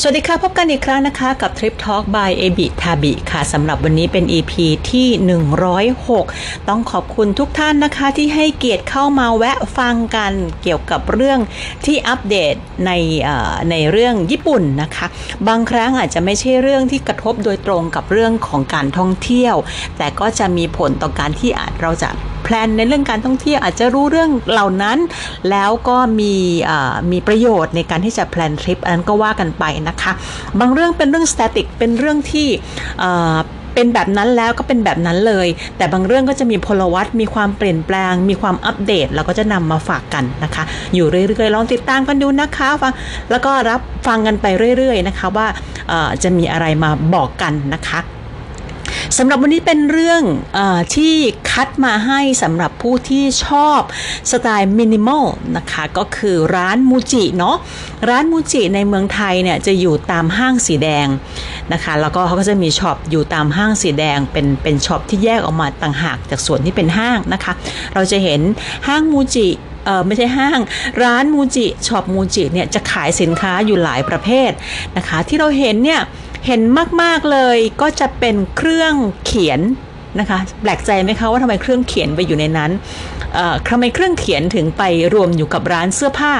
สวัสดีค่ะ พบกันอีกครั้งนะคะกับ Trip Talk by a b i t a b i ค่ะสำหรับวันนี้เป็น EP ที่ 106 ต้องขอบคุณทุกท่านนะคะที่ให้เกียรติเข้ามาแวะฟังกันเกี่ยวกับเรื่องที่อัปเดตในในเรื่องญี่ปุ่นนะคะ บางครั้งอาจจะไม่ใช่เรื่องที่กระทบโดยตรงกับเรื่องของการท่องเที่ยว แต่ก็จะมีผลต่อการที่อาจเราจะ แพลนในเรื่องการท่องเที่ยวอาจจะรู้เรื่องเหล่านั้น แล้วก็มีมีประโยชน์ในการที่จะแพลนทริปอันนั้นก็ว่ากันไปนะคะ บางเรื่องเป็นเรื่องสแตติกเป็นเรื่องที่เป็นแบบนั้นแล้วก็เป็นแบบนั้นเลย แต่บางเรื่องก็จะมีพลวัตมีความเปลี่ยนแปลง มีความอัปเดตเราก็จะนำมาฝากกันนะคะ อยู่เรื่อยๆลองติดตามกันดูนะคะฟังแล้วก็รับฟังกันไปเรื่อย ๆ นะคะว่าจะมีอะไรมาบอกกันนะคะ สำหรับวันนี้เป็นเรื่องอที่คัดมาให้สำหรับผู้ที่ชอบสไตล์มินิมอลนะคะก็คือร้านมูจิเนาะร้านมูจิในเมืองไทยเนี่ยจะอยู่ตามห้างสีแดงนะคะแล้วก็เขาก็จะมีช็อปอยู่ตามห้างสีแดงเป็นเป็นช็อปที่แยกออกมาต่างหากจากส่วนที่เป็นห้างนะคะ เราจะเห็นห้างมูจิเออไม่ใช่ห้าง ร้านมูจิช็อปมูจิเนี่ยจะขายสินค้าอยู่หลายประเภทนะคะ ที่เราเห็นเนี่ย เห็นมากๆเลยก็จะเป็นเครื่องเขียนนะคะแปลกใจไหมคะว่าทำไมเครื่องเขียนไปอยู่ในนั้นทำไมเครื่องเขียนถึงไปรวมอยู่กับร้านเสื้อผ้า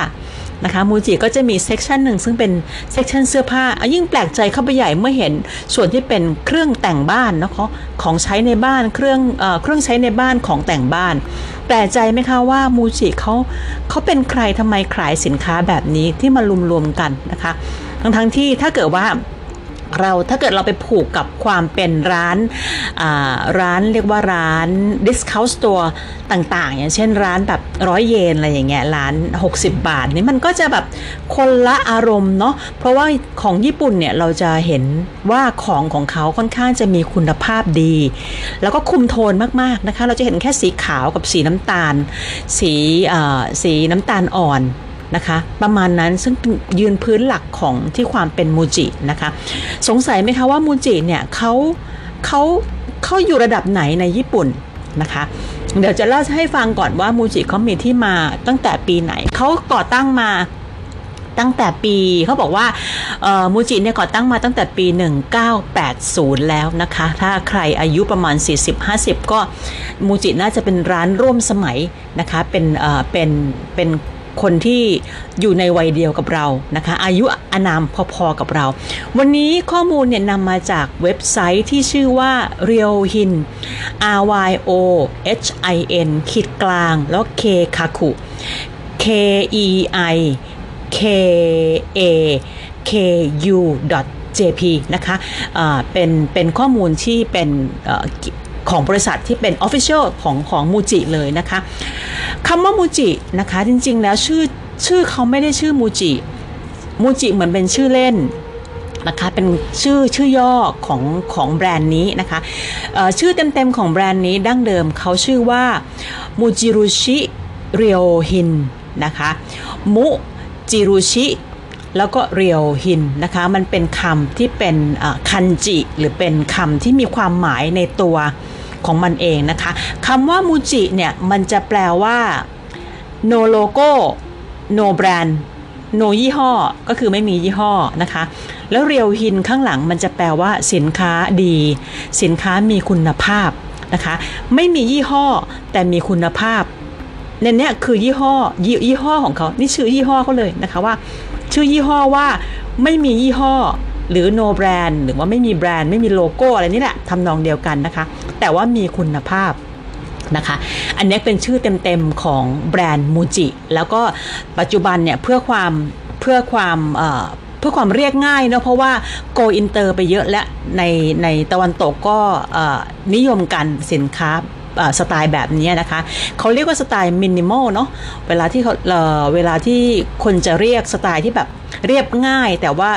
นะคะมูจิก็จะมี section หนึ่งซึ่งเป็น section เสื้อผ้ายิ่งแปลกใจเข้าไปใหญ่เมื่อเห็นส่วนที่เป็นเครื่องแต่งบ้านนะคะของใช้ในบ้านเครื่องเอเครื่องใช้ในบ้านของแต่งบ้าน แปลกใจไหมคะว่ามูจิเขาเขาเป็นใครทำไมขายสินค้าแบบนี้ที่มารวมๆกันนะคะ ทั้งทั้งที่ถ้าเกิดว่า เราถ้าเกิดเราไปผูกกับความเป็นร้านร้านเรียกว่าร้าน discount store ต่างๆ อย่างเช่นร้านแบบร้อยเยนอะไรอย่างเงี้ยร้าน 60 บาทนี่มันก็จะแบบคนละอารมณ์เนาะเพราะว่าของญี่ปุ่นเนี่ยเราจะเห็นว่าของของเขาค่อนข้างจะมีคุณภาพดี แล้วก็คุมโทนมากๆนะคะ เราจะเห็นแค่สีขาวกับสีน้ำตาล สีสีน้ำตาลอ่อน นะคะประมาณนั้นซึ่งยืนพื้นหลักของที่ความเป็นมูจินะคะสงสัยไหมคะว่ามูจิเนี่ยเขาเขาเขาอยู่ระดับไหนในญี่ปุ่นนะคะเดี๋ยวจะเล่าให้ฟังก่อนว่ามูจิเขามีที่มาตั้งแต่ปีไหนเขาก่อตั้งมาตั้งแต่ปีเขาบอกว่ามูจิเนี่ยก่อตั้งมาตั้งแต่ปี 1980 แล้วนะคะ ถ้าใครอายุประมาณ 40-50 ก็มูจิน่าจะเป็นร้านร่วมสมัยนะคะเป็นเป็นเป็น คนที่อยู่ในวัยเดียวกับเรานะคะ อายุอานามพอๆกับเรา วันนี้ข้อมูลเนี่ยนำมาจากเว็บไซต์ที่ชื่อว่า r i o h i n R Y O H I N คิดกลาง แล้ว K คาคุ K E I K A K U JP นะคะะเป็น เป็นข้อมูลที่เป็น ของบริษัทที่เป็น Official ของของมูจิเลยนะคะคำว่ามูจินะคะจริงๆ แล้วชื่อชื่อเขาไม่ได้ชื่อมูจิมูจิเหมือนเป็นชื่อเล่นนะคะเป็นชื่อชื่อย่อของของแบรนด์นี้นะคะชื่อเต็มๆของแบรนด์นี้ดั้งเดิมเขาชื่อว่ามูจิรุชิเรียวฮินนะคะมุจิรุชิแล้วก็เรียวฮินนะคะมันเป็นคำที่เป็นคันจิหรือเป็นคำที่มีความหมายในตัว ของมันเองนะคะคำว่ามูจิเนี่ย มันจะแปลว่า no logo no brand no ยี่ห้อ ก็คือไม่มียี่ห้อนะคะ แล้วเรียวฮินข้างหลังมันจะแปลว่าสินค้าดี สินค้ามีคุณภาพนะคะ ไม่มียี่ห้อแต่มีคุณภาพในนี้คือยี่ห้อยี่ห้อของเขา นี่ชื่อยี่ห้อเขาเลยนะคะว่า ชื่อยี่ห้อว่าไม่มียี่ห้อ หรือ no brand หรือว่าไม่มีแบรนด์ไม่มีโลโก้อะไรนี่แหละทำนองเดียวกันนะคะ แต่ว่ามีคุณภาพนะคะ อันนี้เป็นชื่อเต็มๆของแบรนด์มูจิ แล้วก็ปัจจุบันเนี่ยเพื่อความเพื่อความเพื่อความเรียกง่ายเนาะเพราะว่าโกอินเตอร์ไปเยอะและในในตะวันตกก็นิยมกันสินค้าสไตล์แบบนี้นะคะ เขาเรียกว่าสไตล์มินิมอลเนาะเวลาที่เขาเวลาที่คนจะเรียกสไตล์ที่แบบเรียบง่าย แต่ว่า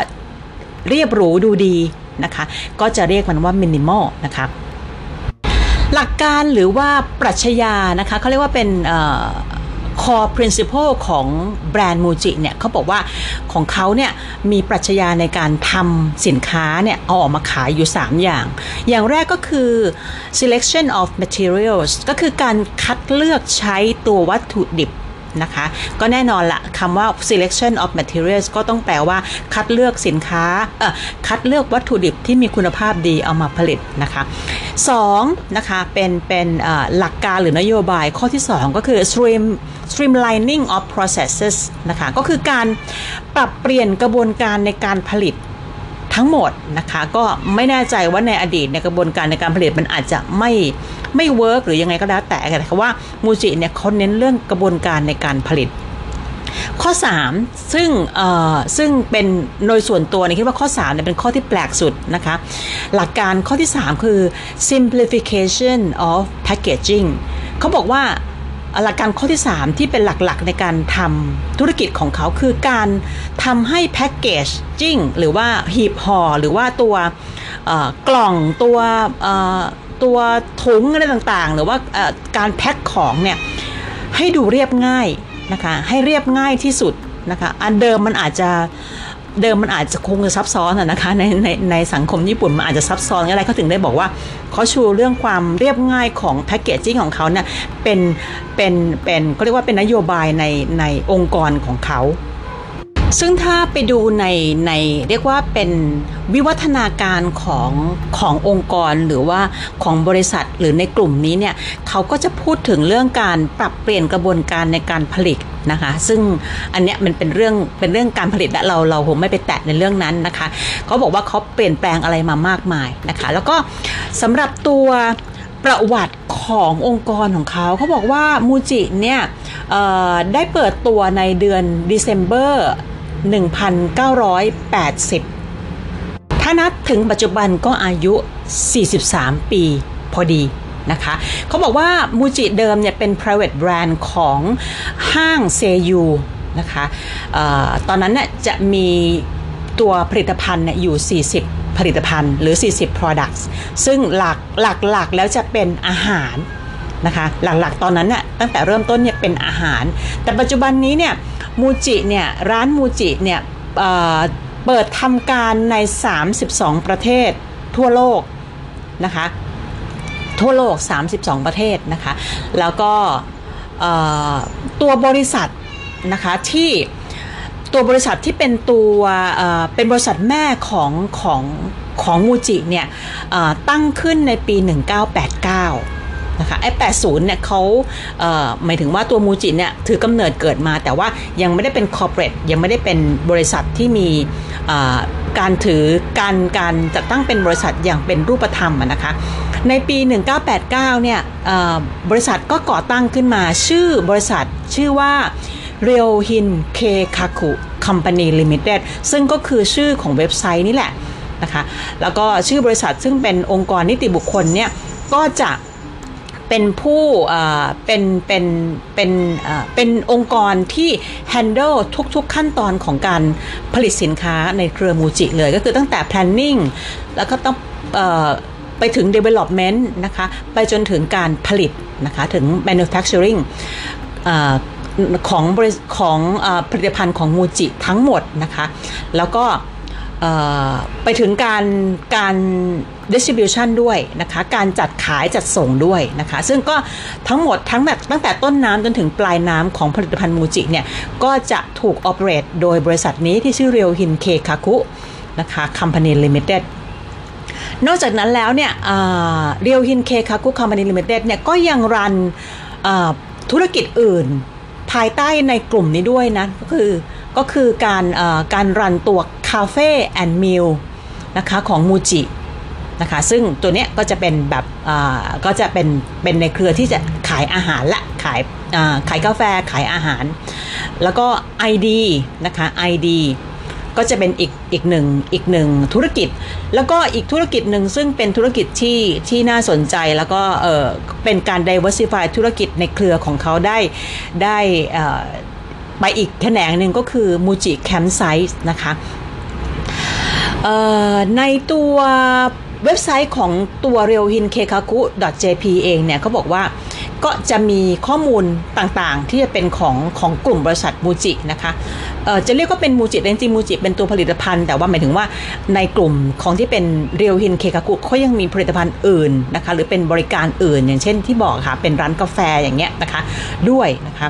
เรียบหรูดูดีนะคะ ก็จะเรียกมันว่ามินิมอลนะคะหลักการหรือว่าปรัชญานะคะเขาเรียกว่าเป็น core principle ของแบรนด์มูจิเนี่ยเขาบอกว่าของเขาเนี่ยมีปรัชญาในการทำสินค้าเนี่ยเอาออกมาขายอยู่ 3 อย่าง อย่างแรกก็คือ selection of materials ก็คือการคัดเลือกใช้ตัววัตถุดิบ นะคะ ก็แน่นอนละคำว่า selection of materials ก็ต้องแปลว่าคัดเลือกสินค้าเอ่อคัดเลือกวัตถุดิบที่มีคุณภาพดีเอามาผลิตนะคะ2นะคะเป็นเป็นหลักการหรือนโยบายข้อที่ 2 ก็คือ stream streamlining of processes นะคะก็คือการปรับเปลี่ยนกระบวนการในการผลิต ทั้งหมดนะคะ ก็ไม่แน่ใจว่าในอดีตในกระบวนการในการผลิตมันอาจจะไม่ไม่เวิร์กหรือยังไงก็แล้วแต่แต่ว่ามูจิเนี่ยเขาเน้นเรื่องกระบวนการในการผลิตข้อ 3 ซึ่งซึ่งเป็นโดยส่วนตัวเนี่ยคิดว่าข้อ3เนี่ยเป็นข้อที่แปลกสุดนะคะ หลักการข้อที่ 3 คือ simplification of packaging เขาบอกว่า หลักการข้อที่ 3 ที่เป็นหลักๆ ในการทำธุรกิจของเขาคือการทำให้แพ็กเกจจิ้งหรือว่าหีบห่อหรือว่าตัวกล่องตัวตัวถุงอะไรต่างๆ หรือว่าการแพ็คของเนี่ยให้ดูเรียบง่ายนะคะให้เรียบง่ายที่สุดนะคะอันเดิมมันอาจจะ เดิมมันอาจจะคงจะซับซ้อนนะคะในในในสังคมญี่ปุ่นมันอาจจะซับซ้อนอะไรเขาถึงได้บอกว่าเขาชูเรื่องความเรียบง่ายของแพคเกจจิ้งของเขาเนี่ยเป็นเป็นเป็นเขาเรียกว่าเป็นนโยบายในในองค์กรของเขา ซึ่งถ้าไปดูในในเรียกว่าเป็นวิวัฒนาการของขององค์กรหรือว่าของบริษัทหรือในกลุ่มนี้เนี่ยเขาก็จะพูดถึงเรื่องการปรับเปลี่ยนกระบวนการในการผลิตนะคะ ซึ่งอันเนี้ยมันเป็นเรื่องเป็นเรื่องการผลิตและเราเราคงไม่ไปแตะในเรื่องนั้นนะคะเขาบอกว่าเขาเปลี่ยนแปลงอะไรมามากมายนะคะ แล้วก็สำหรับตัวประวัติขององค์กรของเขาเขาบอกว่ามูจิเนี่ยได้เปิดตัวในเดือนเดซ ember 1980 ถ้านับถึงปัจจุบันก็อายุ 43 ปีพอดีนะคะเขาบอกว่ามูจิเดิมเนี่ยเป็น private brand ของห้างเซยูนะคะอตอนนั้นเนี่ยจะมีตัวผลิตภัณฑ์เนี่ยอยู่ 40 ผลิตภัณฑ์หรือ 40 products ซึ่งหลักหลักหลักแล้วจะเป็นอาหาร นะคะหลักๆตอนนั้นเนี่ยตั้งแต่เริ่มต้นเนี่ยเป็นอาหาร แต่ปัจจุบันนี้เนี่ยมูจิเนี่ยร้านมูจิเนี่ยเเปิดทำการใน 32 ประเทศทั่วโลกนะคะทั่วโลก 32 ประเทศนะคะแล้วก็ตัวบริษัทนะคะที่ตัวบริษัทที่เป็นตัวเป็นบริษัทแม่ของของของมูจิเนี่ยตั้งขึ้นในปี 1989 นะคะไอ้80เนี่ยเขาเอ่อหมายถึงว่าตัวมูจิเนี่ยถือกำเนิดเกิดมา แต่ว่ายังไม่ได้เป็นคอร์เปรทยังไม่ได้เป็นบริษัทที่มีการถือการการจัดตั้งเป็นบริษัทอย่างเป็นรูปธรรมนะคะในปี 1989 เนี่ยบริษัทก็ก่อตั้งขึ้นมาชื่อบริษัทชื่อว่าเรียวฮินเคคาคุ Company Limited ซึ่งก็คือชื่อของเว็บไซต์นี่แหละนะคะแล้วก็ชื่อบริษัทซึ่งเป็นองค์กรนิติบุคคลเนี่ยก็จะ เป็นผู้เป็นเป็นเป็นเป็นองค์กรที่ handle ทุกๆขั้นตอนของการผลิตสินค้าในเครือมูจิเลยก็คือตั้งแต่ planning แล้วก็ต้องไปถึง development นะคะไปจนถึงการผลิตนะคะถึง manufacturing ของของผลิตภัณฑ์ของมูจิทั้งหมดนะคะ แล้วก็ไปถึงการการ distribution ด้วยนะคะ การจัดขายจัดส่งด้วยนะคะ ซึ่งก็ทั้งหมดทั้งแบบตั้งแต่ต้นน้ำจนถึงปลายน้ำของผลิตภัณฑ์มูจิเนี่ย ก็จะถูก operate โดยบริษัทนี้ที่ชื่อเรียวฮินเคคาคุนะคะ Company Limited นอกจากนั้นแล้วเนี่ยเรียวฮินเคคาคุ Company Limited เนี่ยก็ยัง run ธุรกิจอื่น ภายใต้ในกลุ่มนี้ด้วยนะ ก็คือก็คือการการ run ตัว Cafe and Meal นะคะของมูจิ นะคะ ซึ่งตัวเนี้ยก็จะเป็นแบบก็จะเป็นเป็นในเครือที่จะขายอาหารและขายขายกาแฟขายอาหาร แล้วก็ ID นะคะ ID ก็จะเป็นอีกอีกหนึ่งอีกหนึ่งธุรกิจ แล้วก็อีกธุรกิจหนึ่งซึ่งเป็นธุรกิจที่ที่น่าสนใจแล้วก็เออเป็นการ diversify ธุรกิจในเครือของเขาได้ได้ไปอีกแขนงหนึ่งก็คือมูจิแคมป์ไซส์นะคะในตัว เว็บไซต์ของตัว r e o h i n k e k a k u jp เองเนี่ยเขาบอกว่าก็จะมีข้อมูลต่างๆ ที่จะเป็นของของกลุ่มบริษัทมูจินะคะจะเรียกว่าเป็นมูจิแต่จริงมูจิเป็นตัวผลิตภัณฑ์ แต่ว่าหมายถึงว่าในกลุ่มของที่เป็นเรียวฮินเคคากุเขายังมีผลิตภัณฑ์อื่นนะคะหรือเป็นบริการอื่น อย่างเช่นที่บอกค่ะเป็นร้านกาแฟอย่างเงี้ยนะคะด้วยนะคะ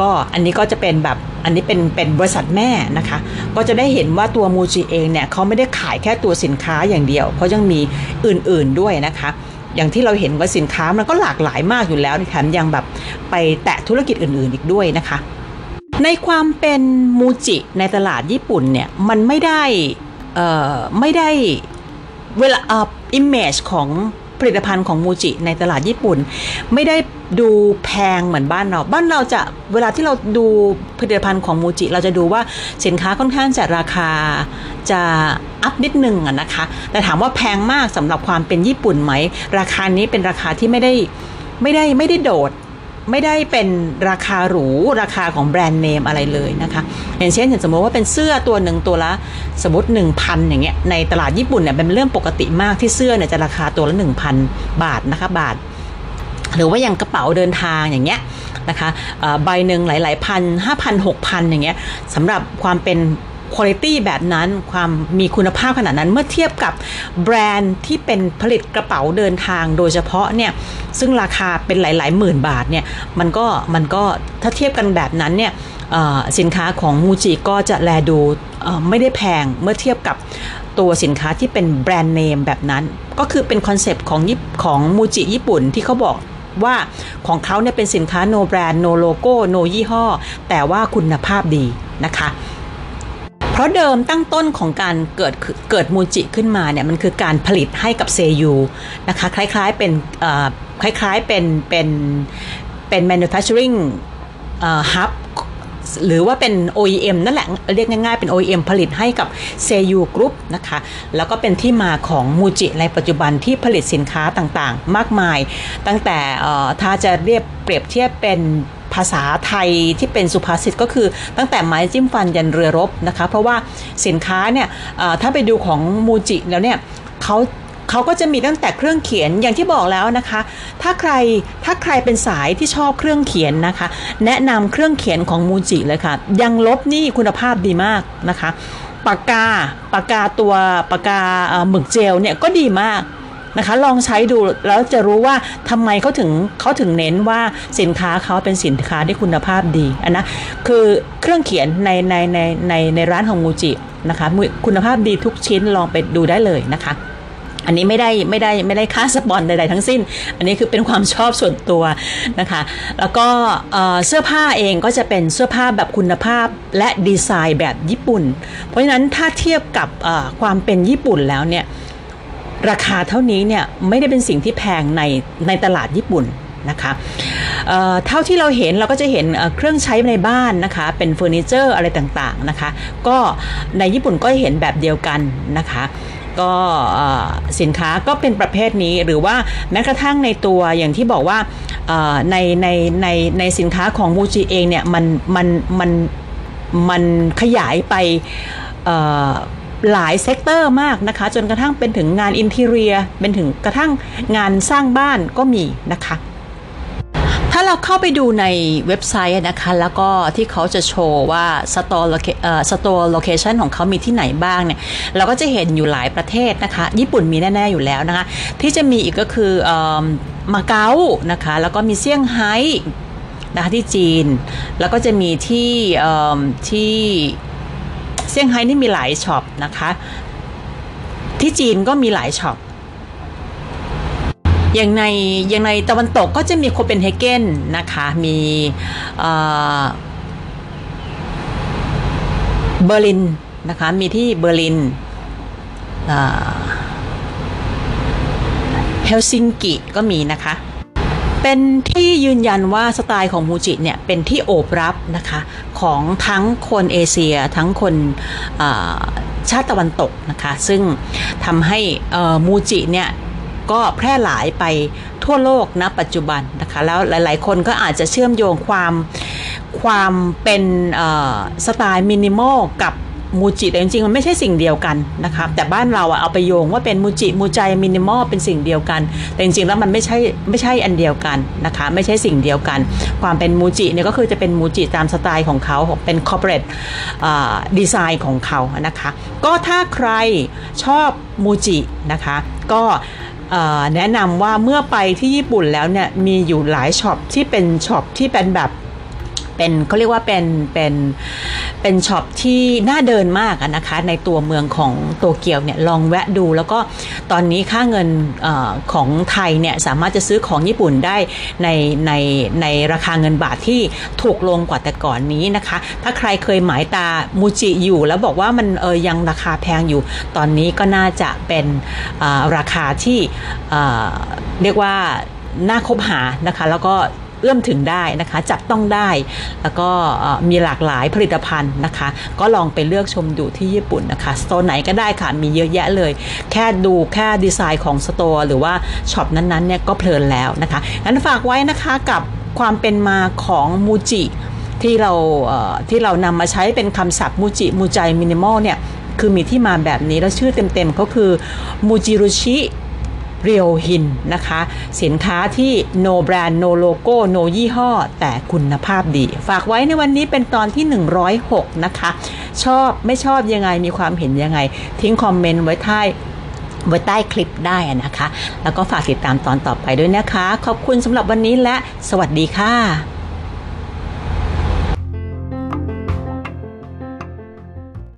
ก็อันนี้ก็จะเป็นแบบอันนี้เป็นเป็นบริษัทแม่นะคะ ก็จะได้เห็นว่าตัวมูจิเองเนี่ยเขาไม่ได้ขายแค่ตัวสินค้าอย่างเดียวเขายังมีอื่นๆด้วยนะคะอย่างที่เราเห็นว่าสินค้ามันก็หลากหลายมากอยู่แล้วแถมยังแบบไปแตะธุรกิจอื่นๆอีกด้วยนะคะ ในความเป็นมูจิในตลาดญี่ปุ่นเนี่ยมันไม่ได้ไม่ได้เวลาเอ่อ image ของผลิตภัณฑ์ของมูจิในตลาดญี่ปุ่น ไม่ได้ ดูแพงเหมือนบ้านเรา บ้านเราจะเวลาที่เราดูผลิตภัณฑ์ของมูจิ เราจะดูว่าสินค้าค่อนข้างจะราคาจะอัพนิดนึงอะนะคะ แต่ถามว่าแพงมากสำหรับความเป็นญี่ปุ่นไหม ราคานี้เป็นราคาที่ไม่ได้ไม่ได้ไม่ได้โดด ไม่ได้เป็นราคาหรู ราคาของแบรนด์เนมอะไรเลยนะคะ อย่างเช่นอย่างสมมติว่าเป็นเสื้อตัวหนึ่งตัวละสมมติ1,000อย่างเงี้ยในตลาดญี่ปุ่นเนี่ยเป็นเรื่องปกติมากที่เสื้อเนี่ยจะราคาตัวละ1,000 บาทนะคะบาท หรือว่าอย่างกระเป๋าเดินทางอย่างเงี้ยนะคะใบหนึ่งหลาย ๆ พันห้าพันหกพันอย่างเงี้ยสำหรับความเป็นคุณภาพแบบนั้นความมีคุณภาพขนาดนั้นเมื่อเทียบกับแบรนด์ที่เป็นผลิตกระเป๋าเดินทางโดยเฉพาะเนี่ยซึ่งราคาเป็นหลาย ๆ หมื่นบาทเนี่ยมันก็มันก็ถ้าเทียบกันแบบนั้นเนี่ยสินค้าของมูจิก็จะแลดูไม่ได้แพงเมื่อเทียบกับตัวสินค้าที่เป็นแบรนด์เนมแบบนั้น ก็คือเป็นคอนเซปต์ของของมูจิญี่ปุ่นที่เขาบอก ว่าของเขาเนี่ยเป็นสินค้า no brand no logo no ยี่ห้อ แต่ว่าคุณภาพดีนะคะเพราะเดิมตั้งต้นของการเกิดเกิดมูจิขึ้นมาเนี่ยมันคือการผลิตให้กับเซยูนะคะคล้ายๆเป็นคล้ายๆเป็นเป็นเป็น manufacturing hub หรือว่าเป็น OEM นั่นแหละเรียกง่ายๆเป็น OEM ผลิตให้กับเซยูกรุ๊ปนะคะแล้วก็เป็นที่มาของมูจิในปัจจุบันที่ผลิตสินค้าต่างๆ มากมาย ตั้งแต่ถ้าจะเรียบเปรียบเทียบเป็นภาษาไทยที่เป็นสุภาษิตก็คือตั้งแต่ไม้จิ้มฟันยันเรือรบนะคะ เพราะว่าสินค้าเนี่ยถ้าไปดูของมูจิแล้วเนี่ยเขา เขาก็จะมีตั้งแต่เครื่องเขียนอย่างที่บอกแล้วนะคะ ถ้าใครถ้าใครเป็นสายที่ชอบเครื่องเขียนนะคะ แนะนำเครื่องเขียนของมูจิเลยค่ะ ยังลบนี่คุณภาพดีมากนะคะปากกาปากกาตัวปากกาหมึกเจลเนี่ยก็ดีมากนะคะลองใช้ดูแล้วจะรู้ว่าทำไมเขาถึงเขาถึงเน้นว่าสินค้าเขาเป็นสินค้าที่คุณภาพดีอันนะคือเครื่องเขียนในในในในในร้านของมูจินะคะคุณภาพดีทุกชิ้นลองไปดูได้เลยนะคะ อันนี้ไม่ได้ไม่ได้ไม่ได้ค่าสปอนใดๆทั้งสิ้น อันนี้คือเป็นความชอบส่วนตัวนะคะ แล้วก็เสื้อผ้าเองก็จะเป็นเสื้อผ้าแบบคุณภาพและดีไซน์แบบญี่ปุ่น เพราะฉะนั้นถ้าเทียบกับความเป็นญี่ปุ่นแล้วเนี่ยราคาเท่านี้เนี่ยไม่ได้เป็นสิ่งที่แพงในในตลาดญี่ปุ่นนะคะเเท่าที่เราเห็นเราก็จะเห็นเครื่องใช้ในบ้านนะคะ เป็นเฟอร์นิเจอร์อะไรต่างๆนะคะ ก็ในญี่ปุ่นก็เห็นแบบเดียวกันนะคะ ก็สินค้าก็เป็นประเภทนี้หรือว่าแม้กระทั่งในตัวอย่างที่บอกว่าในในในในสินค้าของมูจิเองเนี่ยมันมันมันมันขยายไปหลาย sector มากนะคะ จนกระทั่งเป็นถึงงาน interior เป็นถึงกระทั่งงานสร้างบ้านก็มีนะคะ เราเข้าไปดูในเว็บไซต์นะคะ แล้วก็ที่เขาจะโชว์ว่า store store location ของเขามีที่ไหนบ้างเนี่ย เราก็จะเห็นอยู่หลายประเทศนะคะ ญี่ปุ่นมีแน่ ๆ อยู่แล้วนะคะ ที่จะมีอีกก็คือมาเก๊านะคะ แล้วก็มีเซี่ยงไฮ้นะคะที่จีน แล้วก็จะมีที่ที่เซี่ยงไฮ้นี่มีหลายช็อปนะคะ ที่จีนก็มีหลายช็อป อย่างในอย่างในตะวันตกก็จะมีโคเปนเฮเกนนะคะ มีเบอร์ลินนะคะ มีที่เบอร์ลินเฮลซิงกิก็มีนะคะ เป็นที่ยืนยันว่าสไตล์ของมูจิเนี่ยเป็นที่โอบรับนะคะของทั้งคนเอเชียทั้งคนชาติตะวันตกนะคะ ซึ่งทำให้มูจิเนี่ย ก็แพร่หลายไปทั่วโลกนะปัจจุบันนะคะแล้วหลายๆ คนก็อาจจะเชื่อมโยงความความเป็นสไตล์มินิมอลกับมูจิแต่จริงๆ มันไม่ใช่สิ่งเดียวกันนะคะแต่บ้านเราอะเอาไปโยงว่าเป็นมูจิมูใจมินิมอลเป็นสิ่งเดียวกัน แต่จริงๆแล้วมันไม่ใช่ไม่ใช่อันเดียวกันนะคะไม่ใช่สิ่งเดียวกัน ความเป็นมูจิเนี่ยก็คือจะเป็นมูจิตามสไตล์ของเขาเป็น corporate design ของเขานะคะก็ถ้าใครชอบมูจินะคะก็ แนะนำว่าเมื่อไปที่ญี่ปุ่นแล้วเนี่ยมีอยู่หลายช็อปที่เป็นช็อปที่เป็นแบบ เป็นเขาเรียกว่าเป็นเป็นเป็นช็อปที่น่าเดินมากนะคะ ในตัวเมืองของโตเกียวเนี่ยลองแวะดู แล้วก็ตอนนี้ค่าเงินอของไทยเนี่ยสามารถจะซื้อของญี่ปุ่นได้ในในในราคาเงินบาทที่ถูกลงกว่าแต่ก่อนนี้นะคะ ถ้าใครเคยหมายตามูจิอยู่ แล้วบอกว่ามันเออยังราคาแพงอยู่ ตอนนี้ก็น่าจะเป็นราคาที่เรียกว่าน่าคบหานะคะ แล้วก็ เอื้อมถึงได้นะคะจับต้องได้ แล้วก็มีหลากหลายผลิตภัณฑ์นะคะ ก็ลองไปเลือกชมดูที่ญี่ปุ่นนะคะสโตร์ไหนก็ได้ค่ะมีเยอะแยะเลย แค่ดูแค่ดีไซน์ของ store หรือว่าช็อปนั้นๆเนี่ยก็เพลินแล้วนะคะงั้นฝากไว้นะคะกับความเป็นมาของมูจิที่เราที่เรานำมาใช้เป็นคำศัพท์มูจิมูใจมินิมอลเนี่ยคือมีที่มาแบบนี้แล้วชื่อเต็มๆก็คือมูจิรุชิ เรียวฮินนะคะ สินค้าที่ no brand no logo no ยี่ห้อ แต่คุณภาพดี ฝากไว้ในวันนี้เป็นตอนที่ 106 นะคะ ชอบไม่ชอบยังไงมีความเห็นยังไง ทิ้งคอมเมนต์ไว้ใต้ไว้ใต้คลิปได้นะคะ แล้วก็ฝากติดตามตอนต่อไปด้วยนะคะ ขอบคุณสำหรับวันนี้และสวัสดีค่ะ